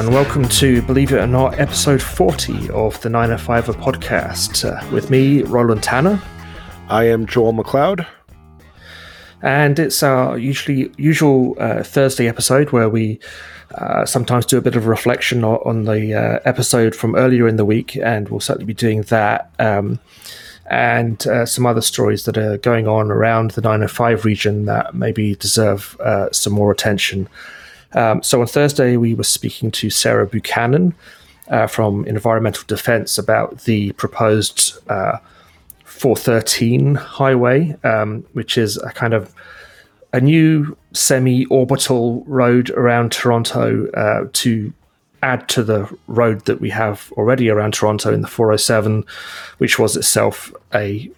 and welcome to Believe It or Not, episode 40 of the 905 podcast. Uh, with me, Roland Tanner. I am Joel McLeod. And it's our usually usual uh, Thursday episode where we uh, sometimes do a bit of reflection on, on the uh, episode from earlier in the week, and we'll certainly be doing that. Um, and uh, some other stories that are going on around the 905 region that maybe deserve uh, some more attention. Um, so on Thursday, we were speaking to Sarah Buchanan uh, from Environmental Defence about the proposed uh, 413 highway, um, which is a kind of a new semi-orbital road around Toronto uh, to add to the road that we have already around Toronto in the 407, which was itself a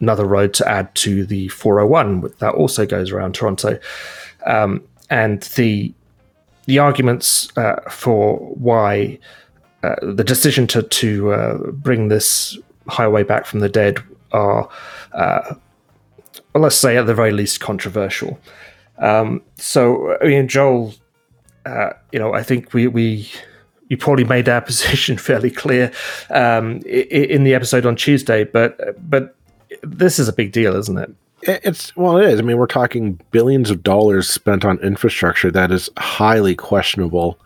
another road to add to the 401 that also goes around Toronto. Um, and the the arguments uh, for why uh, the decision to to uh, bring this highway back from the dead are, uh, well, let's say, at the very least, controversial. Um, so, I mean, Joel, uh, you know, I think we we you probably made our position fairly clear um, in the episode on Tuesday, but but this is a big deal, isn't it? It's well, it is. I mean, we're talking billions of dollars spent on infrastructure that is highly questionable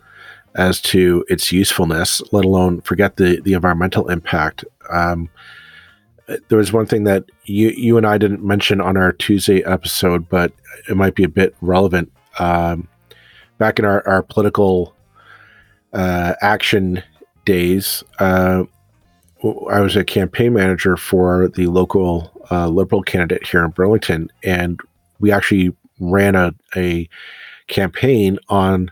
as to its usefulness. Let alone forget the the environmental impact. Um, there was one thing that you you and I didn't mention on our Tuesday episode, but it might be a bit relevant. Um, back in our our political uh, action days, uh, I was a campaign manager for the local uh, liberal candidate here in Burlington, and we actually ran a, a campaign on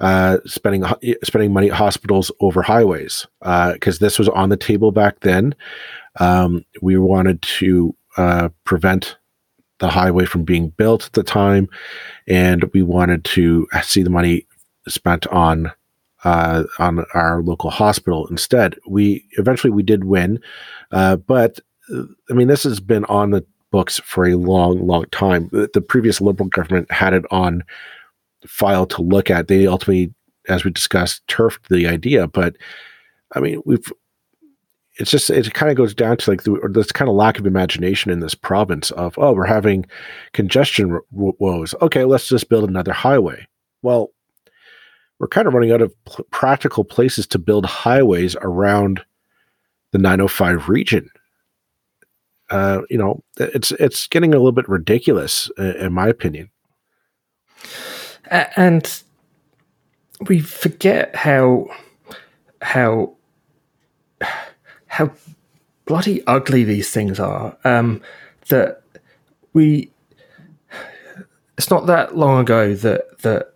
uh, spending spending money at hospitals over highways because uh, this was on the table back then. Um, we wanted to uh, prevent the highway from being built at the time, and we wanted to see the money spent on uh, on our local hospital instead. We eventually we did win, uh, but I mean this has been on the books for a long, long time. The, previous Liberal government had it on file to look at. They ultimately, as we discussed, turfed the idea. But I mean, we've it's just it kind of goes down to like the, this kind of lack of imagination in this province of oh we're having congestion woes okay let's just build another highway well we're kind of running out of pl- practical places to build highways around the 905 region. Uh, you know, it's it's getting a little bit ridiculous, in my opinion. And we forget how how how bloody ugly these things are. Um, that we it's not that long ago that that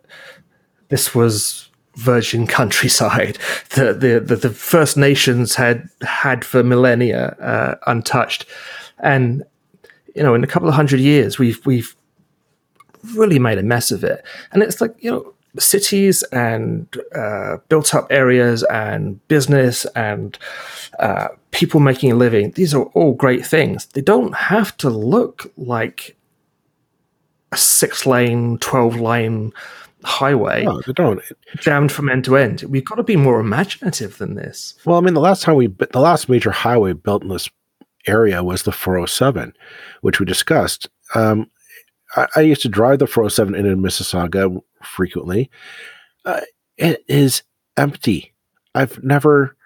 this was virgin countryside that the, the, the, First Nations had had for millennia uh, untouched. And, you know, in a couple of hundred years, we've, we've really made a mess of it. And it's like, you know, cities and uh, built up areas and business and uh, people making a living, these are all great things. They don't have to look like a six lane, 12 lane highway no, they don't. jammed from end to end. We've got to be more imaginative than this. Well, I mean, the last time we the last major highway built in this area was the 407, which we discussed. Um, I, I, used to drive the 407 into Mississauga frequently. Uh, it is empty. I've never,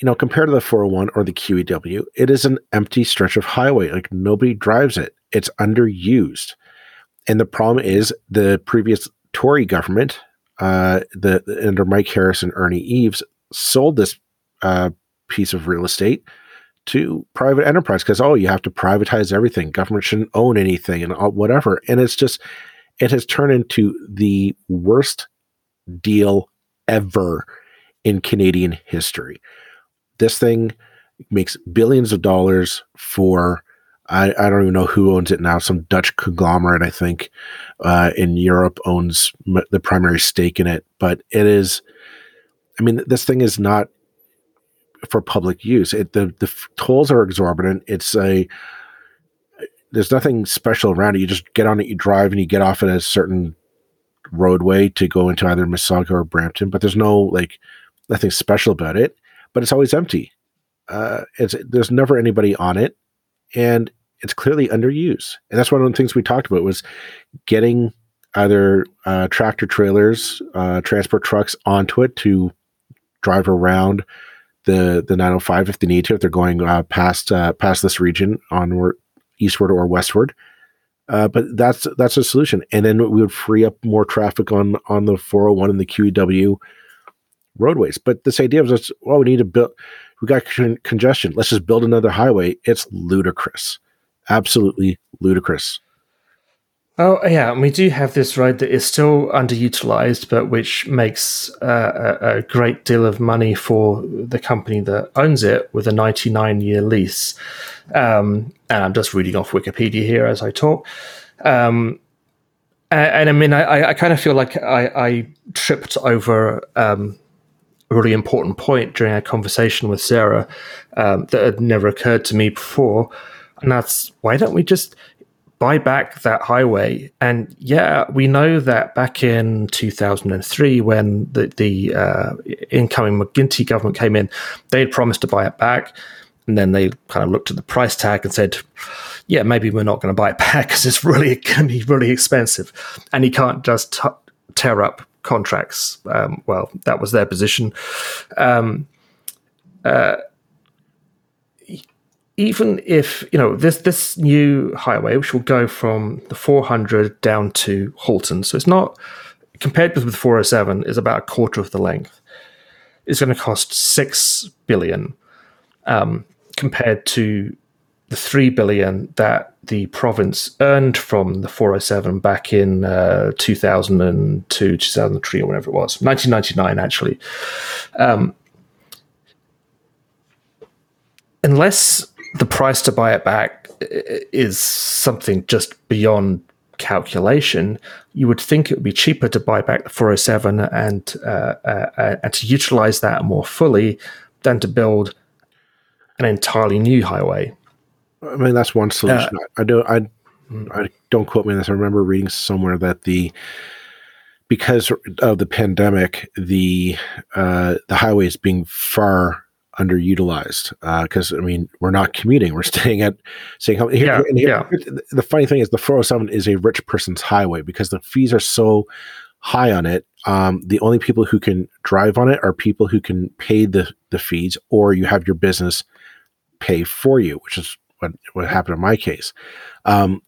you know, compared to the 401 or the QEW, it is an empty stretch of highway. Like nobody drives it. It's underused. And the problem is the previous Tory government, uh, the, under Mike Harris and Ernie Eves, sold this uh, piece of real estate to private enterprise because oh, you have to privatize everything. Government shouldn't own anything and all, whatever. And it's just it has turned into the worst deal ever in Canadian history. This thing makes billions of dollars for I, I don't even know who owns it now. Some Dutch conglomerate, I think, uh, in Europe owns the primary stake in it. But it is, I mean, this thing is not for public use. It the the tolls are exorbitant. It's a there's nothing special around it. You just get on it, you drive, and you get off at a certain roadway to go into either Mississauga or Brampton, but there's no like nothing special about it. But it's always empty. Uh, it's there's never anybody on it, and it's clearly underused. And that's one of the things we talked about was getting either uh, tractor trailers, uh, transport trucks onto it to drive around the the 905 if they need to if they're going uh, past uh, past this region onward eastward or westward. Uh, but that's that's a solution, and then we would free up more traffic on on the 401 and the QEW roadways. But this idea of just well, we need to build, we got con- congestion. Let's just build another highway. It's ludicrous, absolutely ludicrous. Oh yeah, and we do have this road that is still underutilized, but which makes uh, a, a, great deal of money for the company that owns it with a 99-year lease. Um, and I'm just reading off Wikipedia here as I talk. Um, and, and, I mean, I, I kind of feel like I, I tripped over um, a really important point during our conversation with Sarah um, that had never occurred to me before, and that's why don't we just buy back that highway. And yeah, we know that back in 2003, when the, the uh, incoming McGuinty government came in, they had promised to buy it back. And then they kind of looked at the price tag and said, yeah, maybe we're not going to buy it back because it's really going to be really expensive. And you can't just t- tear up contracts. Um, well, that was their position. Um, uh, even if you know this this new highway, which will go from the 400 down to Halton, so it's not compared with the 407, is about a quarter of the length. It's going to cost six billion, um, compared to the three billion that the province earned from the 407 back in uh, 2002, 2003, or whatever it was, 1999 actually. Um, unless the price to buy it back is something just beyond calculation. You would think it would be cheaper to buy back the 407 and uh, uh, uh, and to utilize that more fully than to build an entirely new highway. I mean, that's one solution. Uh, I don't. I, I don't quote me on this. I remember reading somewhere that the because of the pandemic, the uh, the highway is being far underutilized because uh, I mean we're not commuting; we're staying at staying home. Here, yeah, here, yeah. The funny thing is, the 407 is a rich person's highway because the fees are so high on it. Um, the only people who can drive on it are people who can pay the the fees, or you have your business pay for you, which is what what happened in my case. Um,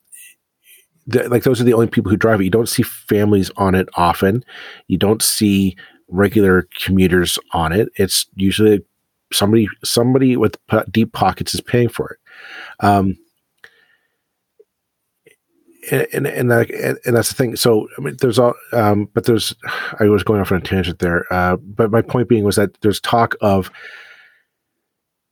the, like those are the only people who drive it. You don't see families on it often. You don't see regular commuters on it. It's usually somebody somebody with deep pockets is paying for it. Um, and and and, that, and that's the thing. So I mean, there's all, um, but there's. I was going off on a tangent there. Uh, but my point being was that there's talk of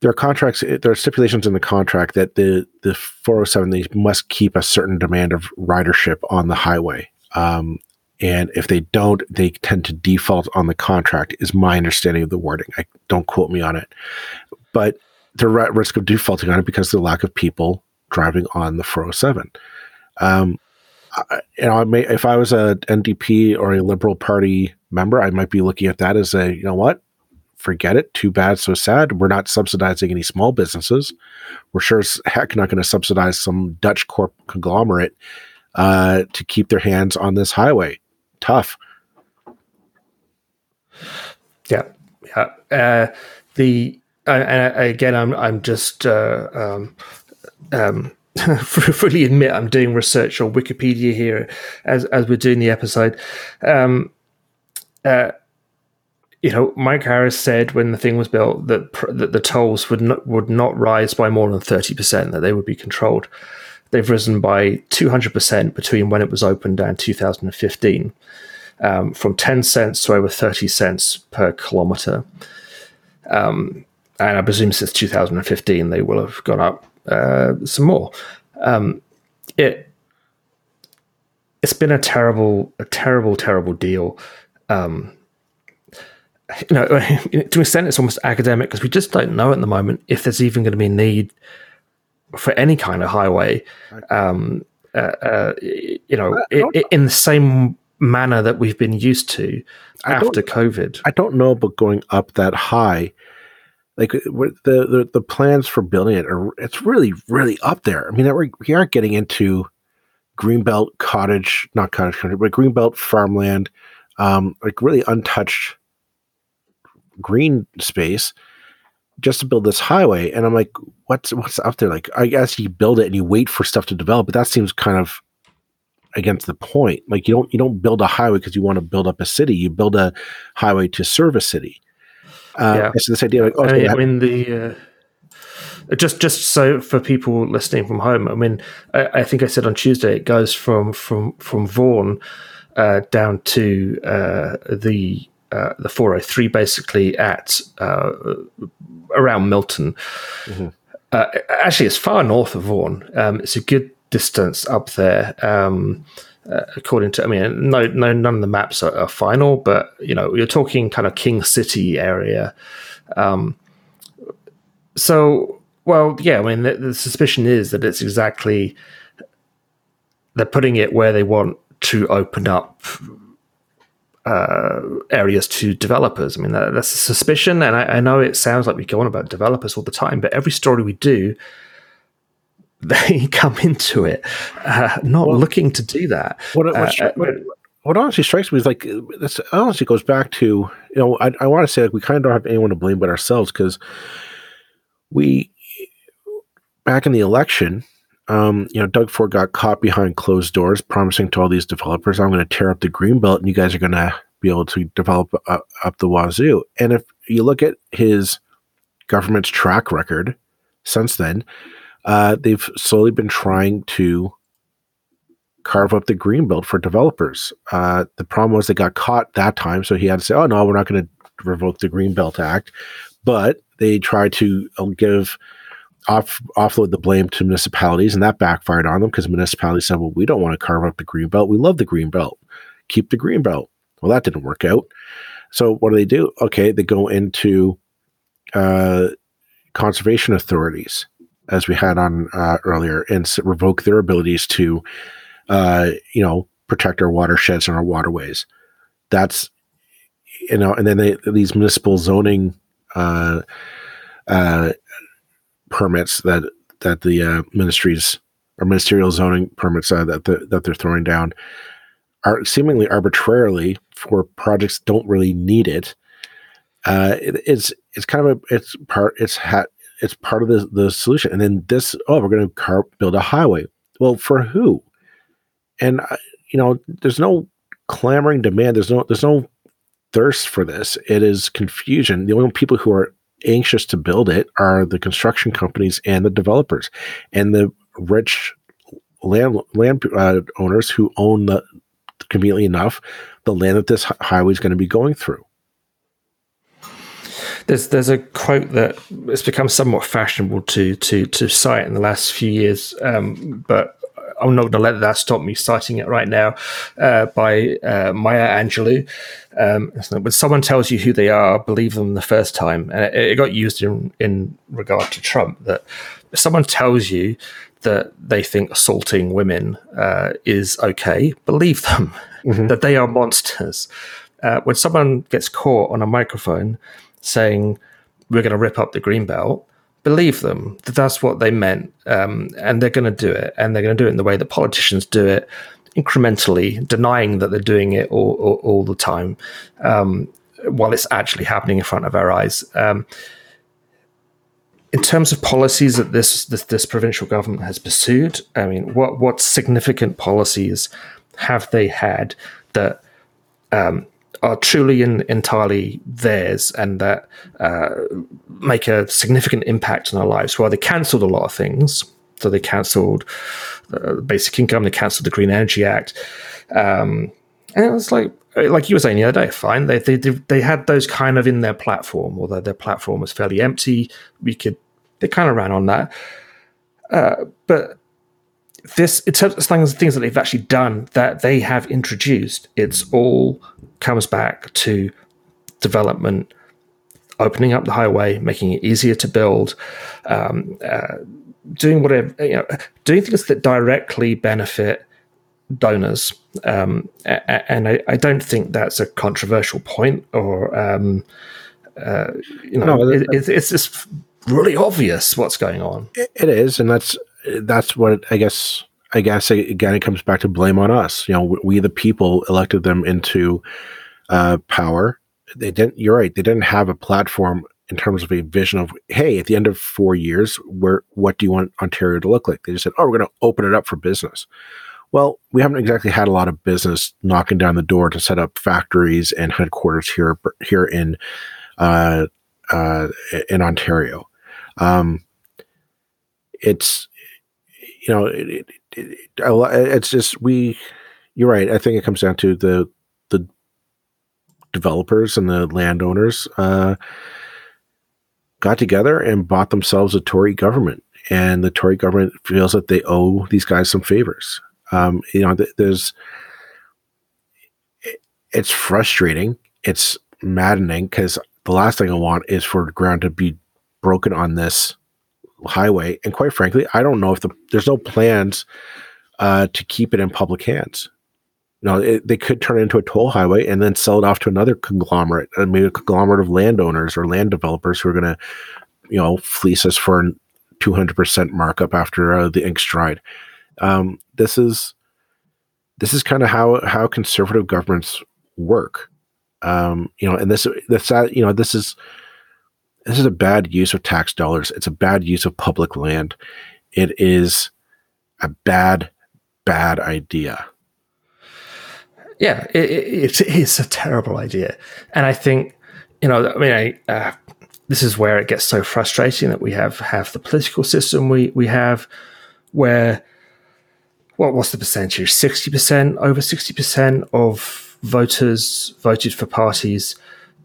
there are contracts. There are stipulations in the contract that the the 407 they must keep a certain demand of ridership on the highway. Um, and if they don't, they tend to default on the contract, is my understanding of the wording. I don't quote me on it. But they're at risk of defaulting on it because of the lack of people driving on the 407. Um, I, you know, I may, if I was a NDP or a Liberal Party member, I might be looking at that as a, you know what, forget it. Too bad, so sad. We're not subsidizing any small businesses. We're sure as heck not going to subsidize some Dutch corp conglomerate uh, to keep their hands on this highway tough. Yeah, yeah. Uh, the uh, again, I'm I'm just uh, um, um, fully admit I'm doing research on Wikipedia here as as we're doing the episode. Um, uh, you know, Mike Harris said when the thing was built that pr- that the tolls would not would not rise by more than thirty percent; that they would be controlled. They've risen by two hundred percent between when it was opened and 2015 um, from 10 cents to over 30 cents per kilometer. Um, and I presume since 2015 they will have gone up uh, some more. Um, it it's been a terrible, a terrible, terrible deal. Um, you know, to an extent, it's almost academic because we just don't know at the moment if there's even going to be need for any kind of highway. Um, uh, uh, you know, in the same manner that we've been used to after COVID. I don't know about going up that high. Like the, the the plans for building it are it's really really up there. I mean, we are getting into greenbelt cottage, not cottage country, but greenbelt farmland, um, like really untouched green space just to build this highway. And I'm like, what's what's up there? Like, I guess you build it and you wait for stuff to develop, but that seems kind of against the point. Like you don't you don't build a highway because you want to build up a city. You build a highway to serve a city. Uh, yeah. So this idea, like, oh, I mean, I mean the. Uh, just, just so for people listening from home, I mean, I, I think I said on Tuesday it goes from from from Vaughan uh, down to uh, the uh, the 403, basically at uh, around Milton. Mm-hmm. Uh, actually, it's far north of Vaughan. Um, it's a good distance up there. Um, uh, according to, I mean, no, no, none of the maps are, are, final, but you know, you're talking kind of King City area. Um, so, well, yeah, I mean, the, the suspicion is that it's exactly they're putting it where they want to open up uh, areas to developers. I mean, that, that's a suspicion, and I, I, know it sounds like we go on about developers all the time, but every story we do, they come into it uh, not well, looking to do that. What, what, uh, what, what, honestly strikes me is like this honestly goes back to you know I, I want to say like we kind of don't have anyone to blame but ourselves because we back in the election um, you know, Doug Ford got caught behind closed doors, promising to all these developers, "I'm going to tear up the green belt, and you guys are going to be able to develop uh, up the wazoo." And if you look at his government's track record since then, uh, they've slowly been trying to carve up the green belt for developers. Uh, the problem was they got caught that time, so he had to say, "Oh no, we're not going to revoke the green belt Act," but they tried to um, give off offload the blame to municipalities, and that backfired on them because municipalities said, "Well, we don't want to carve up the green belt. We love the green belt. Keep the green belt." Well, that didn't work out. So what do they do? Okay, they go into uh, conservation authorities, as we had on uh, earlier, and revoke their abilities to, uh, you know, protect our watersheds and our waterways. That's you know, and then they, these municipal zoning uh, uh, permits that that the uh, ministries or ministerial zoning permits uh, that the, that they're throwing down are seemingly arbitrarily for projects don't really need it. Uh, it it's it's kind of a it's part it's hat it's part of the the solution. And then this oh we're going to car- build a highway. Well, for who? And uh, you know, there's no clamoring demand. There's no there's no thirst for this. It is confusion. The only people who are anxious to build it are the construction companies and the developers and the rich land land uh, owners who own the conveniently enough the land that this highway is going to be going through. There's there's a quote that it's become somewhat fashionable to to to cite in the last few years, um, but I'm not going to let that stop me citing it right now uh, by uh, Maya Angelou. Um, when someone tells you who they are, believe them the first time. And it, it got used in, in regard to Trump that if someone tells you that they think assaulting women uh, is okay, believe them, mm-hmm. that they are monsters. Uh, when someone gets caught on a microphone saying, we're going to rip up the green belt, believe them that that's what they meant um, and they're going to do it and they're going to do it in the way that politicians do it incrementally denying that they're doing it all, all, all the time um, while it's actually happening in front of our eyes. Um, in terms of policies that this, this, this provincial government has pursued i mean what what significant policies have they had that um, are truly and entirely theirs and that uh, make a significant impact on our lives. Well, they cancelled a lot of things. So they cancelled the basic income, they cancelled the Green Energy Act. Um, and it was like, like you were saying the other day, fine. They, they, they had those kind of in their platform, although their platform was fairly empty. We could, they kind of ran on that. Uh, but this, in terms of things, things that they've actually done that they have introduced, it's all comes back to development, opening up the highway, making it easier to build, um, uh, doing whatever, you know, doing things that directly benefit donors, um, and I, I, don't think that's a controversial point, or um, uh, you know, no, it, it's, it's just really obvious what's going on. It is, and that's that's what I guess. I guess again, it comes back to blame on us. You know, we the people elected them into uh, power. They didn't. You're right. They didn't have a platform in terms of a vision of, hey, at the end of four years, where what do you want Ontario to look like? They just said, oh, we're going to open it up for business. Well, we haven't exactly had a lot of business knocking down the door to set up factories and headquarters here here in uh, uh, in Ontario. Um, it's you know it, it, it, it's just we. You're right. I think it comes down to the the developers and the landowners uh, got together and bought themselves a Tory government, and the Tory government feels that they owe these guys some favors. Um, you know, th- there's it's frustrating. It's maddening because the last thing I want is for ground to be broken on this highway. And quite frankly, I don't know if the there's no plans uh, to keep it in public hands. You know, it, they could turn it into a toll highway and then sell it off to another conglomerate, uh, maybe a conglomerate of landowners or land developers who are going to, you know, fleece us for 200% markup after uh, the ink stride. Um, this is this is kind of how how conservative governments work. Um, you know, and this this you know this is this is a bad use of tax dollars. It's a bad use of public land. It is a bad bad idea. Yeah, it, it, it is a terrible idea, and I think you know. I mean, I, uh, this is where it gets so frustrating that we have have the political system we we have where what was the percentage? 60%, over 60% of voters voted for parties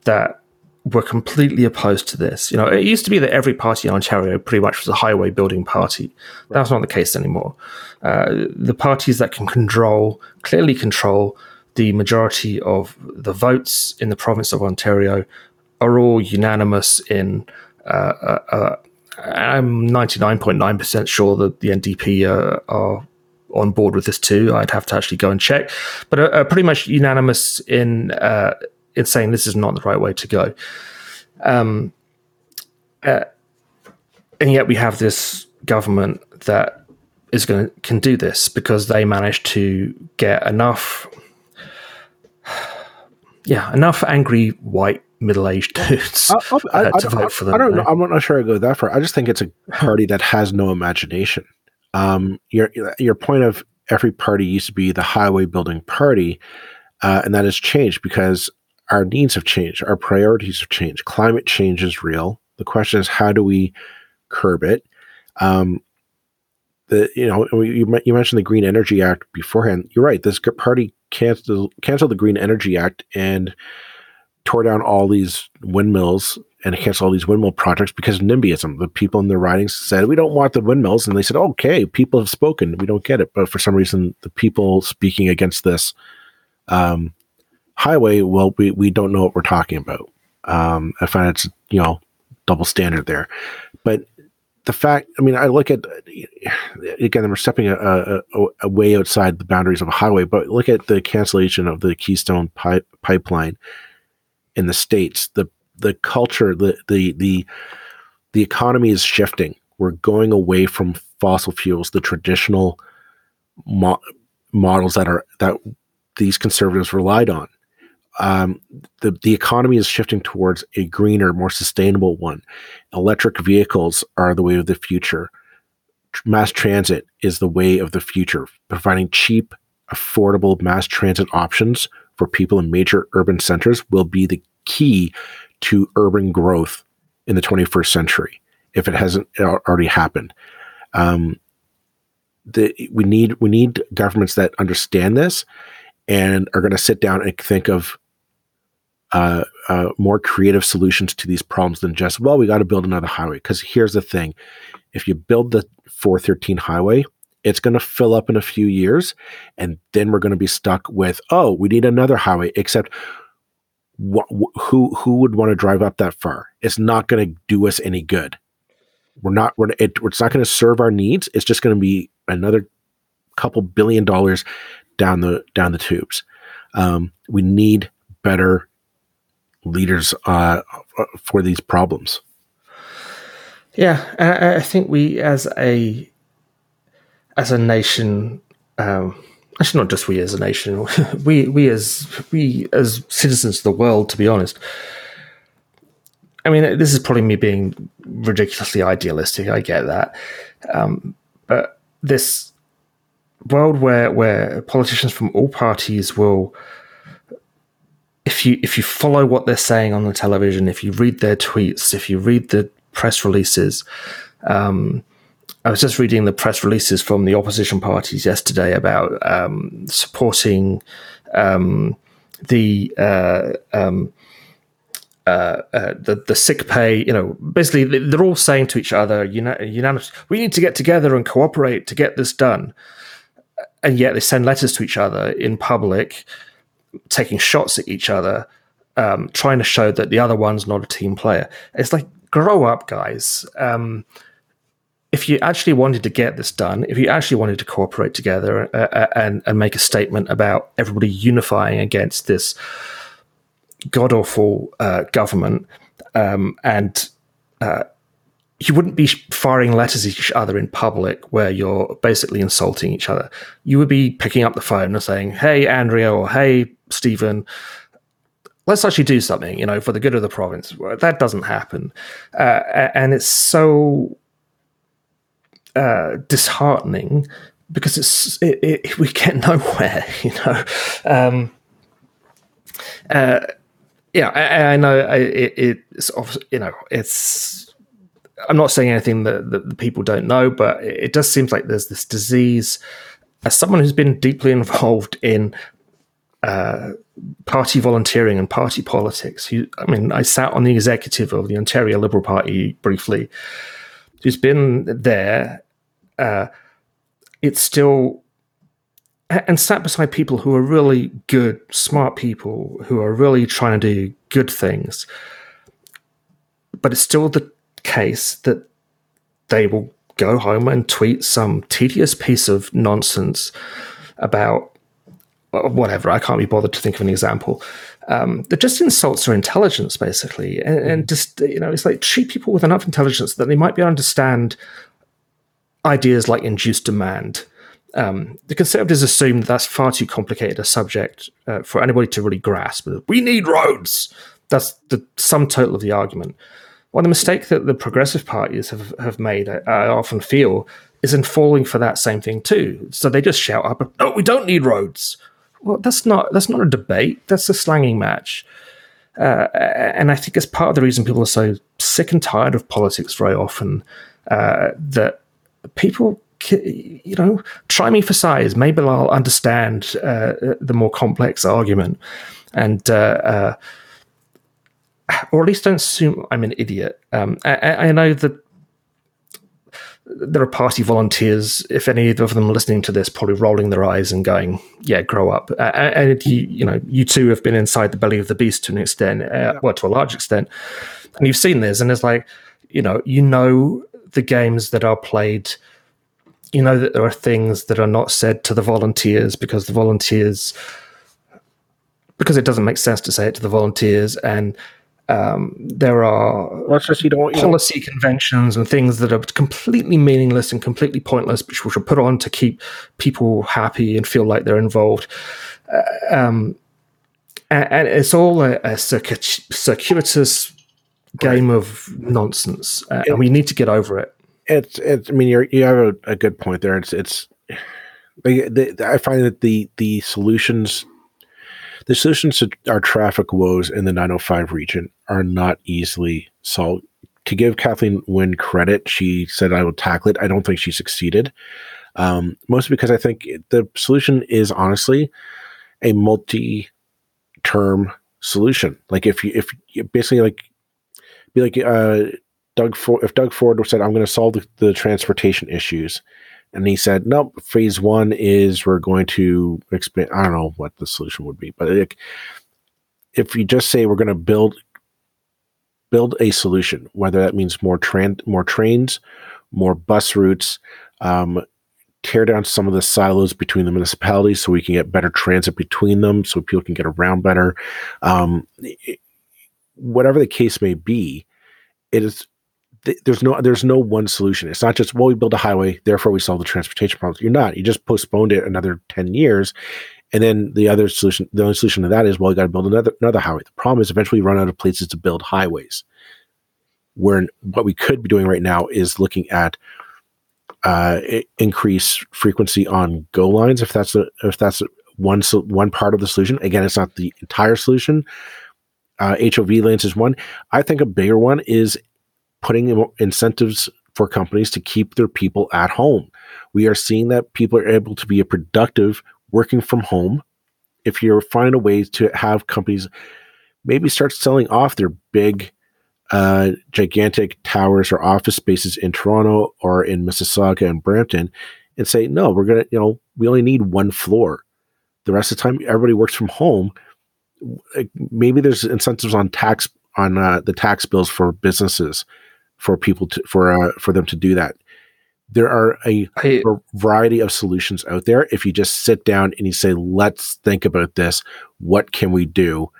that were completely opposed to this. You know, it used to be that every party in Ontario pretty much was a highway building party. Right. That's not the case anymore. Uh, the parties that can control, clearly control the majority of the votes in the province of Ontario are all unanimous in. Uh, uh, uh I'm 99.9% sure that the NDP uh, are on board with this too. I'd have to actually go and check, but uh, pretty much unanimous in in saying this is not the right way to go. Um, uh, and yet we have this government that is going to can do this because they managed to get enough, yeah, enough angry white middle-aged dudes I, I, uh, to I, vote for them. I don't know. I'm not sure I go that far. I just think it's a party that has no imagination um, your your point of every party used to be the highway building party, uh, and that has changed because our needs have changed, our priorities have changed. Climate change is real. The question is, how do we curb it? Um, the you know you, you mentioned the Green Energy Act beforehand. You're right. This party canceled canceled the Green Energy Act and tore down all these windmills and canceled all these windmill projects because NIMBYism. The people in the ridings said, we don't want the windmills. And they said, okay, people have spoken. We don't get it. But for some reason, the people speaking against this um, highway, well, we, we don't know what we're talking about. Um, I find it's, you know, double standard there. But the fact, I mean, I look at, again, we're stepping a, a, a, way outside the boundaries of a highway, but look at the cancellation of the Keystone pipe, pipeline in the States. The the culture, the the the the economy is shifting. We're going away from fossil fuels, the traditional mo- models that are that these conservatives relied on. Um, the the economy is shifting towards a greener, more sustainable one. Electric vehicles are the way of the future. Mass transit is the way of the future, providing cheap, affordable mass transit options for people in major urban centers will be the key to urban growth in the 21st century if it hasn't already happened. Um, the, we need we need governments that understand this and are going to sit down and think of uh, uh, more creative solutions to these problems than just well we got to build another highway because here's the thing if you build the 413 highway it's going to fill up in a few years and then we're going to be stuck with oh we need another highway except wh- who who would want to drive up that far? It's not going to do us any good. We're not. We're it, it's not going to serve our needs. It's just going to be another couple billion dollars down the down the tubes. Um, we need better leaders uh, for these problems. Yeah, I, I think we as a as a nation, um, actually not just we as a nation, we we as we as citizens of the world, to be honest. I mean, this is probably me being ridiculously idealistic. I get that, um, but this world where where politicians from all parties will if you if you follow what they're saying on the television, if you read their tweets, if you read the press releases, um, I was just reading the press releases from the opposition parties yesterday about um, supporting um, the, uh, um, uh, uh, the the sick pay. You know, basically they're all saying to each other, unanimous, we need to get together and cooperate to get this done. And yet they send letters to each other in public taking shots at each other, um, trying to show that the other one's not a team player. It's like, grow up, guys. Um, if you actually wanted to get this done, if you actually wanted to cooperate together uh, uh and, and make a statement about everybody unifying against this god awful uh, government um, and uh, you wouldn't be firing letters at each other in public where you're basically insulting each other. You would be picking up the phone and saying, "Hey, Andrea," or "Hey, Steven." Let's actually do something, you know, for the good of the province. That doesn't happen, uh, and it's so uh, disheartening because it's it, it, we get nowhere, you know. Um, uh, yeah, I, I know it, it's you know it's I'm not saying anything that, that the people don't know, but it does seem like there's this disease. As someone who's been deeply involved in uh, party volunteering and party politics, who, I mean, I sat on the executive of the Ontario Liberal Party briefly, who's been there. Uh, it's still and sat beside people who are really good, smart people who are really trying to do good things. But it's still the case that they will go home and tweet some tedious piece of nonsense about uh, whatever. I can't be bothered to think of an example. Um, that just insults their intelligence, basically, and, and, just you know, it's like treat people with enough intelligence that they might be able to understand ideas like induced demand. Um, the conservatives assume that that's far too complicated a subject uh, for anybody to really grasp. We need roads. That's the sum total of the argument. Well, the mistake that the progressive parties have, have made, I, I often feel, is in falling for that same thing too. So they just shout up, "No, we don't need roads." Well, that's not that's not a debate. That's a slanging match. Uh, and I think it's part of the reason people are so sick and tired of politics very often uh, that people, you know, try me for size. Maybe I'll understand uh, the more complex argument. And uh, uh, or at least don't assume I'm an idiot. Um, I, I, know that there are party volunteers, if any of them are listening to this, probably rolling their eyes and going, "Yeah, grow up." Uh, and you, you know, you too have been inside the belly of the beast to an extent, uh, well, to a large extent, and you've seen this, and it's like, you know, you know the games that are played. You know that there are things that are not said to the volunteers because the volunteers, because it doesn't make sense to say it to the volunteers, and um, there are just, you don't, policy conventions and things that are completely meaningless and completely pointless, which we should put on to keep people happy and feel like they're involved. Uh, um, and, and, it's all a, a circuitous game right. of nonsense, uh, it, and we need to get over it. It's, it's I mean, you you have a, a, good point there. It's, it's. I find that the the solutions the solutions to our traffic woes in the 905 region are not easily solved. To give Kathleen Wynne credit, she said, I will tackle it. I don't think she succeeded. Um, mostly because I think the solution is honestly a multi term solution. Like if you, if you basically like, be like, uh, Doug Ford, if Doug Ford said, I'm going to solve the, the transportation issues, and he said, nope, phase one is we're going to expand. I don't know what the solution would be, but it, if you just say we're going to build build a solution, whether that means more tran- more trains, more bus routes, um, tear down some of the silos between the municipalities so we can get better transit between them so people can get around better. Um, it, whatever the case may be, it is there's no there's no one solution. It's not just well we build a highway, therefore we solve the transportation problems. You're not. You just postponed it another ten years, and then the other solution, the only solution to that is well you got to build another another highway. The problem is eventually you run out of places to build highways. Where what we could be doing right now is looking at uh, increase frequency on go lines if that's a, if that's one one part of the solution. Again, it's not the entire solution. Uh, HOV lanes is one. I think a bigger one is putting incentives for companies to keep their people at home. We are seeing that people are able to be productive working from home. If you find a way to have companies maybe start selling off their big, uh, gigantic towers or office spaces in Toronto or in Mississauga and Brampton, and say, no, we're gonna, you know, we only need one floor. The rest of the time, everybody works from home. Maybe there's incentives on tax on uh, the tax bills for businesses for people to for uh, for them to do that. There are a I, variety of solutions out there. If you just sit down and you say, "Let's think about this. What can we do?"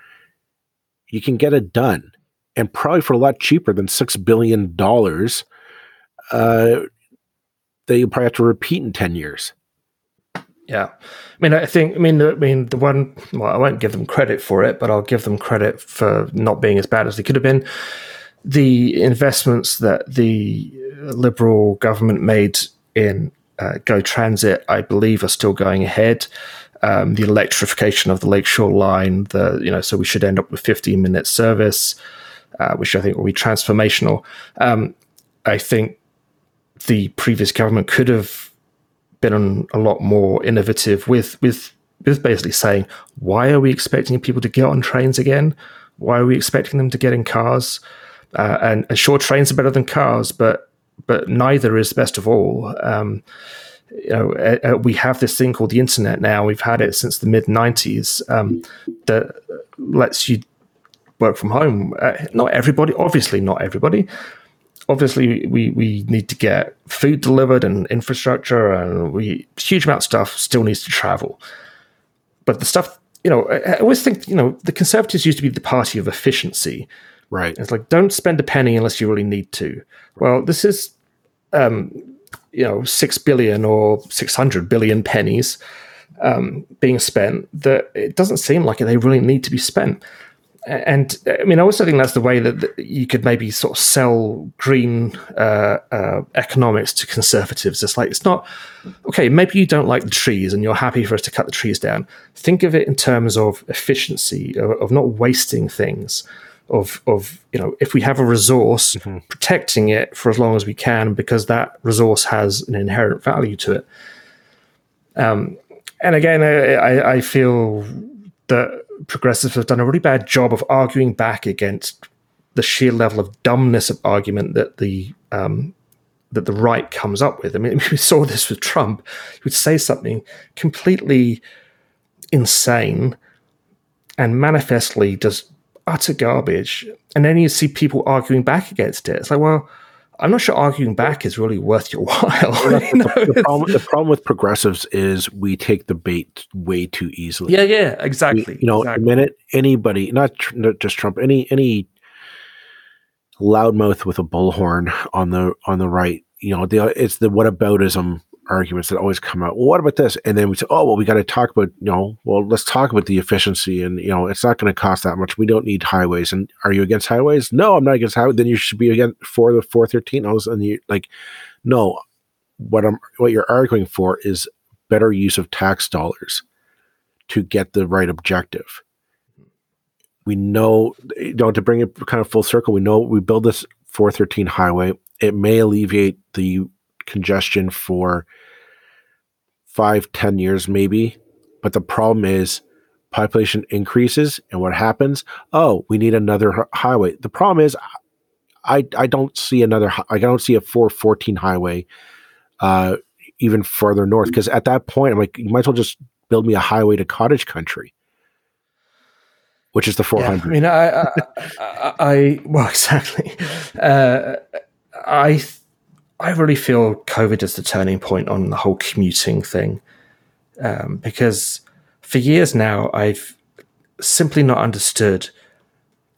You can get it done, and probably for a lot cheaper than six billion dollars. Uh, that you probably have to repeat in ten years. Yeah, I mean, I think, I mean, I mean, the one. Well, I won't give them credit for it, but I'll give them credit for not being as bad as they could have been the investments that the Liberal government made in uh, Go Transit, I believe, are still going ahead. Um, the electrification of the Lakeshore line, the you know, so we should end up with 15 minute service, uh, which I think will be transformational. Um, I think the previous government could have been a lot more innovative with with with basically saying, why are we expecting people to get on trains again? Why are we expecting them to get in cars? Uh, and, and sure, trains are better than cars, but but neither is the best of all. Um, you know, uh, uh, we have this thing called the internet now. We've had it since the mid '90s um, that lets you work from home. Uh, not everybody, obviously, not everybody. Obviously, we we need to get food delivered and infrastructure, and we huge amount of stuff still needs to travel. But the stuff, you know, I, I always think, you know, the Conservatives used to be the party of efficiency Right. It's like don't spend a penny unless you really need to. Well, this is um, you know, six billion or six hundred billion pennies um, being spent that it doesn't seem like they really need to be spent. And I mean, I also think that's the way that you could maybe sort of sell green uh, uh, economics to conservatives. It's like it's not okay. Maybe you don't like the trees and you're happy for us to cut the trees down. Think of it in terms of efficiency, of, of not wasting things of of you know if we have a resource mm-hmm. protecting it for as long as we can because that resource has an inherent value to it um, and again I, I feel that progressives have done a really bad job of arguing back against the sheer level of dumbness of argument that the um, that the right comes up with. I mean, we saw this with Trump. He would say something completely insane and manifestly just utter garbage. And then you see people arguing back against it. It's like, well, I'm not sure arguing back is really worth your while. you know? the, problem, the, problem, with progressives is we take the bait way too easily. Yeah, yeah, exactly. We, you know, exactly. the minute anybody, not, not just Trump, any any loudmouth with a bullhorn on the on the right, you know, the, it's the whataboutism arguments that always come out. Well, what about this? And then we say, oh, well, we got to talk about, you know, well, let's talk about the efficiency and, you know, it's not going to cost that much. We don't need highways. And are you against highways? No, I'm not against highways. Then you should be against for the 413. And you like, no, what I'm, what you're arguing for is better use of tax dollars to get the right objective. We know, you know, to bring it kind of full circle, we know we build this 413 highway. It may alleviate the congestion for five, ten years maybe. But the problem is population increases and what happens? Oh, we need another highway. The problem is I, I don't see another, I don't see a 414 highway uh, even further north. Because at that point, I'm like, you might as well just build me a highway to cottage country which is the 400. Yeah, I mean, I, I, I, I well, exactly. Uh, I I really feel COVID is the turning point on the whole commuting thing. Um, because for years now, I've simply not understood.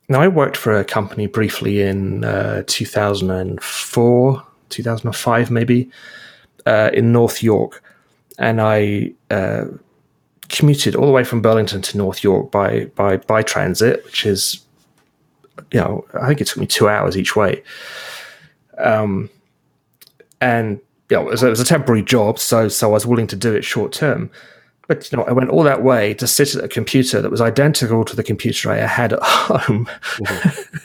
Now, I worked for a company briefly in uh, 2004, 2005, maybe, uh, in North York. And I uh, commuted all the way from Burlington to North York by, by, by transit, which is, you know, I think it took me two hours each way. Um, and you know, it was, it was a temporary job, so so I was willing to do it short term. But you know, I went all that way to sit at a computer that was identical to the computer I had at home, mm-hmm.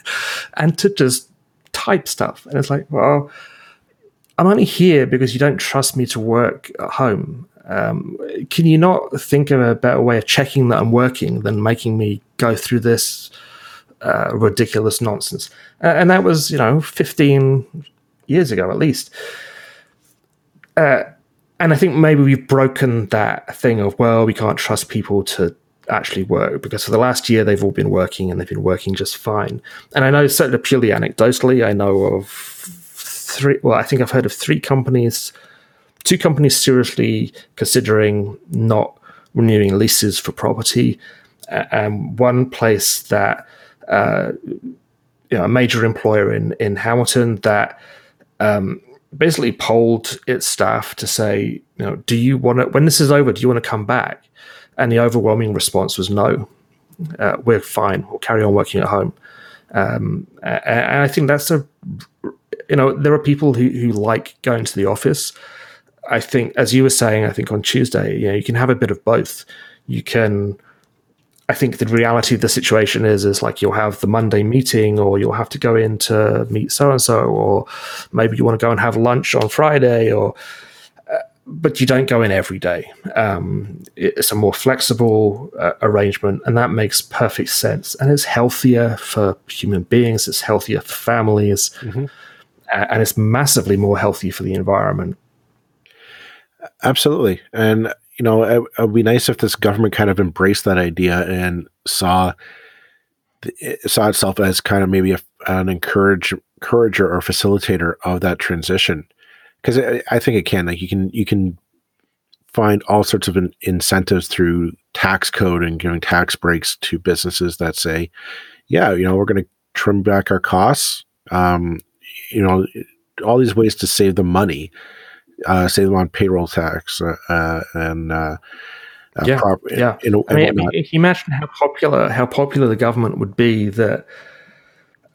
and to just type stuff. And it's like, well, I'm only here because you don't trust me to work at home. Um, can you not think of a better way of checking that I'm working than making me go through this uh, ridiculous nonsense? Uh, and that was, you know, 15 years ago at least. Uh, and I think maybe we've broken that thing of well, we can't trust people to actually work because for the last year they've all been working and they've been working just fine. And I know certainly purely anecdotally, I know of three. Well, I think I've heard of three companies, two companies seriously considering not renewing leases for property, and one place that. Uh, you know, a major employer in in Hamilton that um, basically polled its staff to say, you know, do you want to, when this is over, do you want to come back? And the overwhelming response was no. Uh, we're fine. We'll carry on working at home. Um, and I think that's a, you know, there are people who, who like going to the office. I think, as you were saying, I think on Tuesday, you know, you can have a bit of both. You can I think the reality of the situation is is like you'll have the Monday meeting, or you'll have to go in to meet so and so, or maybe you want to go and have lunch on Friday, or uh, but you don't go in every day. Um, it's a more flexible uh, arrangement, and that makes perfect sense. And it's healthier for human beings. It's healthier for families, mm-hmm. and it's massively more healthy for the environment. Absolutely, and you know, it, it, would be nice if this government kind of embraced that idea and saw saw itself as kind of maybe a, an encourage, encourager or facilitator of that transition. Because I, I think it can. Like you can you can find all sorts of in, incentives through tax code and giving tax breaks to businesses that say, yeah, you know, we're going to trim back our costs. Um, you know, all these ways to save the money uh, save them on payroll tax uh, uh and uh, uh, yeah, prop- yeah. In, in, I mean, you imagine how popular how popular the government would be that,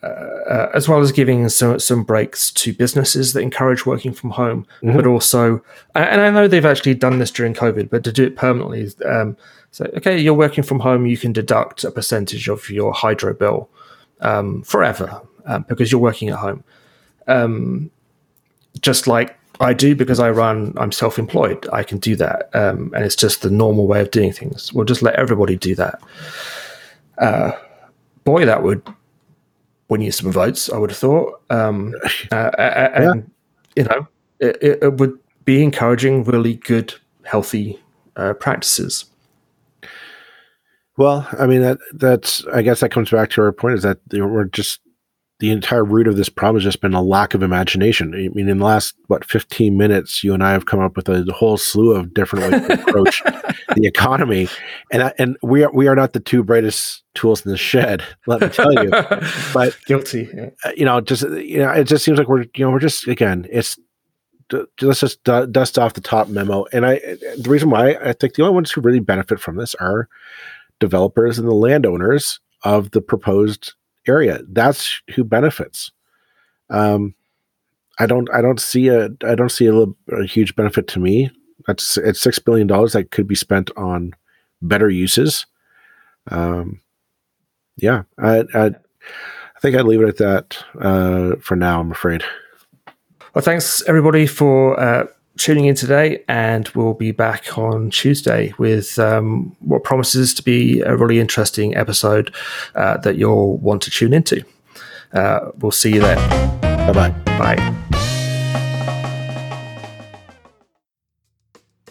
uh, as well as giving some some breaks to businesses that encourage working from home, mm-hmm. but also, and I know they've actually done this during COVID, but to do it permanently, um, so okay, you're working from home, you can deduct a percentage of your hydro bill um, forever um, because you're working at home. Um, just like I do because I run. I'm self-employed. I can do that, um, and it's just the normal way of doing things. We'll just let everybody do that. Uh, boy, that would win you some votes. I would have thought, um, uh, and yeah. you know, it, it, would be encouraging really good, healthy uh, practices. Well, I mean that that's I guess that comes back to our point is that we're just the entire root of this problem has just been a lack of imagination. I mean, in the last what 15 minutes, you and I have come up with a whole slew of different ways to approach the economy, and I, and we are we are not the two brightest tools in the shed. Let me tell you, but guilty. Uh, you know, just you know, it just seems like we're you know we're just again it's let's just dust off the top memo. And I the reason why I think the only ones who really benefit from this are developers and the landowners of the proposed area. That's who benefits. Um, I don't I don't see a I don't see a, a huge benefit to me. That's at six billion dollars that could be spent on better uses. Um, yeah, I, I, I think I'd leave it at that uh, for now. I'm afraid. Well, thanks everybody for uh, tuning in today, and we'll be back on Tuesday with um, what promises to be a really interesting episode uh, that you'll want to tune into. Uh, we'll see you then. Bye-bye. Bye.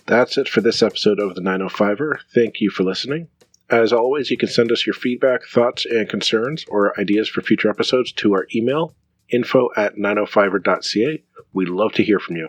That's it for this episode of the 905er. Thank you for listening. As always, you can send us your feedback, thoughts, and concerns or ideas for future episodes to our email, info at 905er.ca. We'd love to hear from you.